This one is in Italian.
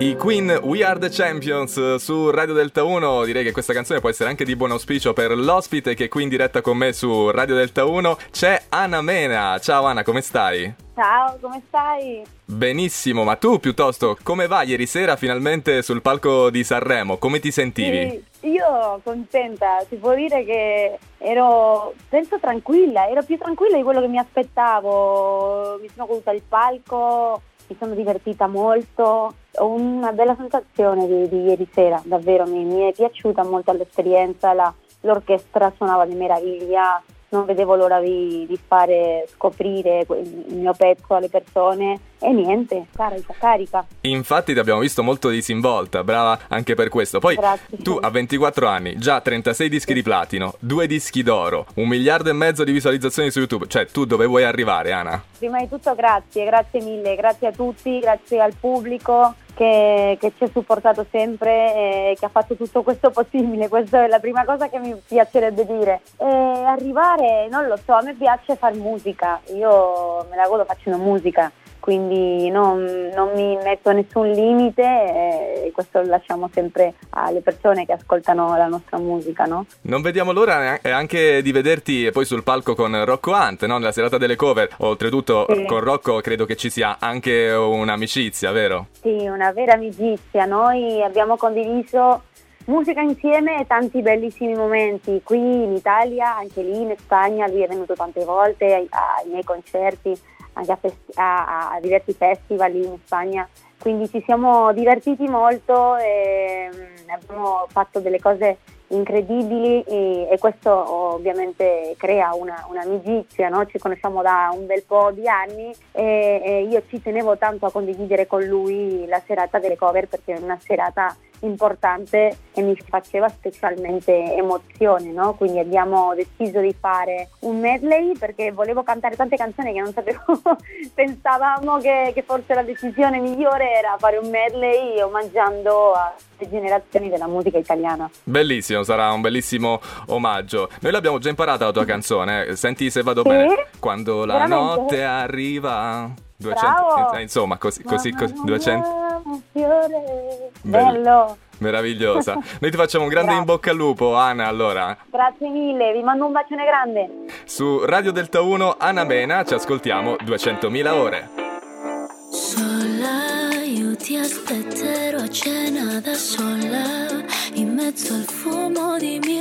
I Queen We Are the Champions su Radio Delta 1. Direi che questa canzone può essere anche di buon auspicio per l'ospite che è qui in diretta con me su Radio Delta 1. C'è Anna Mena. Ciao Anna, come stai? Ciao, come stai? Benissimo, ma tu piuttosto come va ieri sera finalmente sul palco di Sanremo? Come ti sentivi? Sì, io contenta, si può dire che ero, penso tranquilla, ero più tranquilla di quello che mi aspettavo. Mi sono goduta il palco, mi sono divertita molto, ho una bella sensazione di, di ieri sera, davvero mi, mi è piaciuta molto l'esperienza, la, l'orchestra suonava di meraviglia, non vedevo l'ora di, di, fare scoprire il mio pezzo alle persone e niente, carica, carica. Infatti ti abbiamo visto molto disinvolta, brava anche per questo. Poi Grazie. tu a 24 anni, già 36 dischi di platino, due dischi d'oro, un miliardo e mezzo di visualizzazioni su YouTube, cioè tu dove vuoi arrivare Ana? Prima di tutto grazie, grazie mille, grazie a tutti, grazie al pubblico che, che, ci ha supportato sempre e che ha fatto tutto questo possibile, questa è la prima cosa che mi piacerebbe dire. E arrivare, non lo so, a me piace fare musica, io me la godo facendo musica quindi non, non, mi metto nessun limite e questo lo lasciamo sempre alle persone che ascoltano la nostra musica. No? Non vediamo l'ora anche di vederti poi sul palco con Rocco Hunt, no? nella serata delle cover. Oltretutto sì. con Rocco credo che ci sia anche un'amicizia, vero? Sì, una vera amicizia. Noi abbiamo condiviso musica insieme e tanti bellissimi momenti qui in Italia, anche lì in Spagna, lui è venuto tante volte ai, ai miei concerti anche a, festi- a, a, diversi festival in Spagna, quindi ci siamo divertiti molto e mm, abbiamo fatto delle cose incredibili e, e questo ovviamente crea una, un'amicizia, no? ci conosciamo da un bel po' di anni e, e io ci tenevo tanto a condividere con lui la serata delle cover perché è una serata importante e mi faceva specialmente emozione, no? quindi abbiamo deciso di fare un medley perché volevo cantare tante canzoni che non sapevo, pensavamo che, che forse la decisione migliore era fare un medley omaggiando le generazioni della musica italiana. Bellissimo, sarà un bellissimo omaggio. Noi l'abbiamo già imparata la tua canzone, senti se vado sì? bene. Quando la Veramente? notte arriva... 200, eh, insomma, così, così, così 200 un fiore. Bello. Meravigliosa. Noi ti facciamo un grande Grazie. in bocca al lupo, Ana, allora. Grazie mille, vi mando un bacione grande. Su Radio Delta 1, Ana Mena, ci ascoltiamo 200.000 ore. Sola, io ti aspetterò a cena da sola, in mezzo al fumo di parole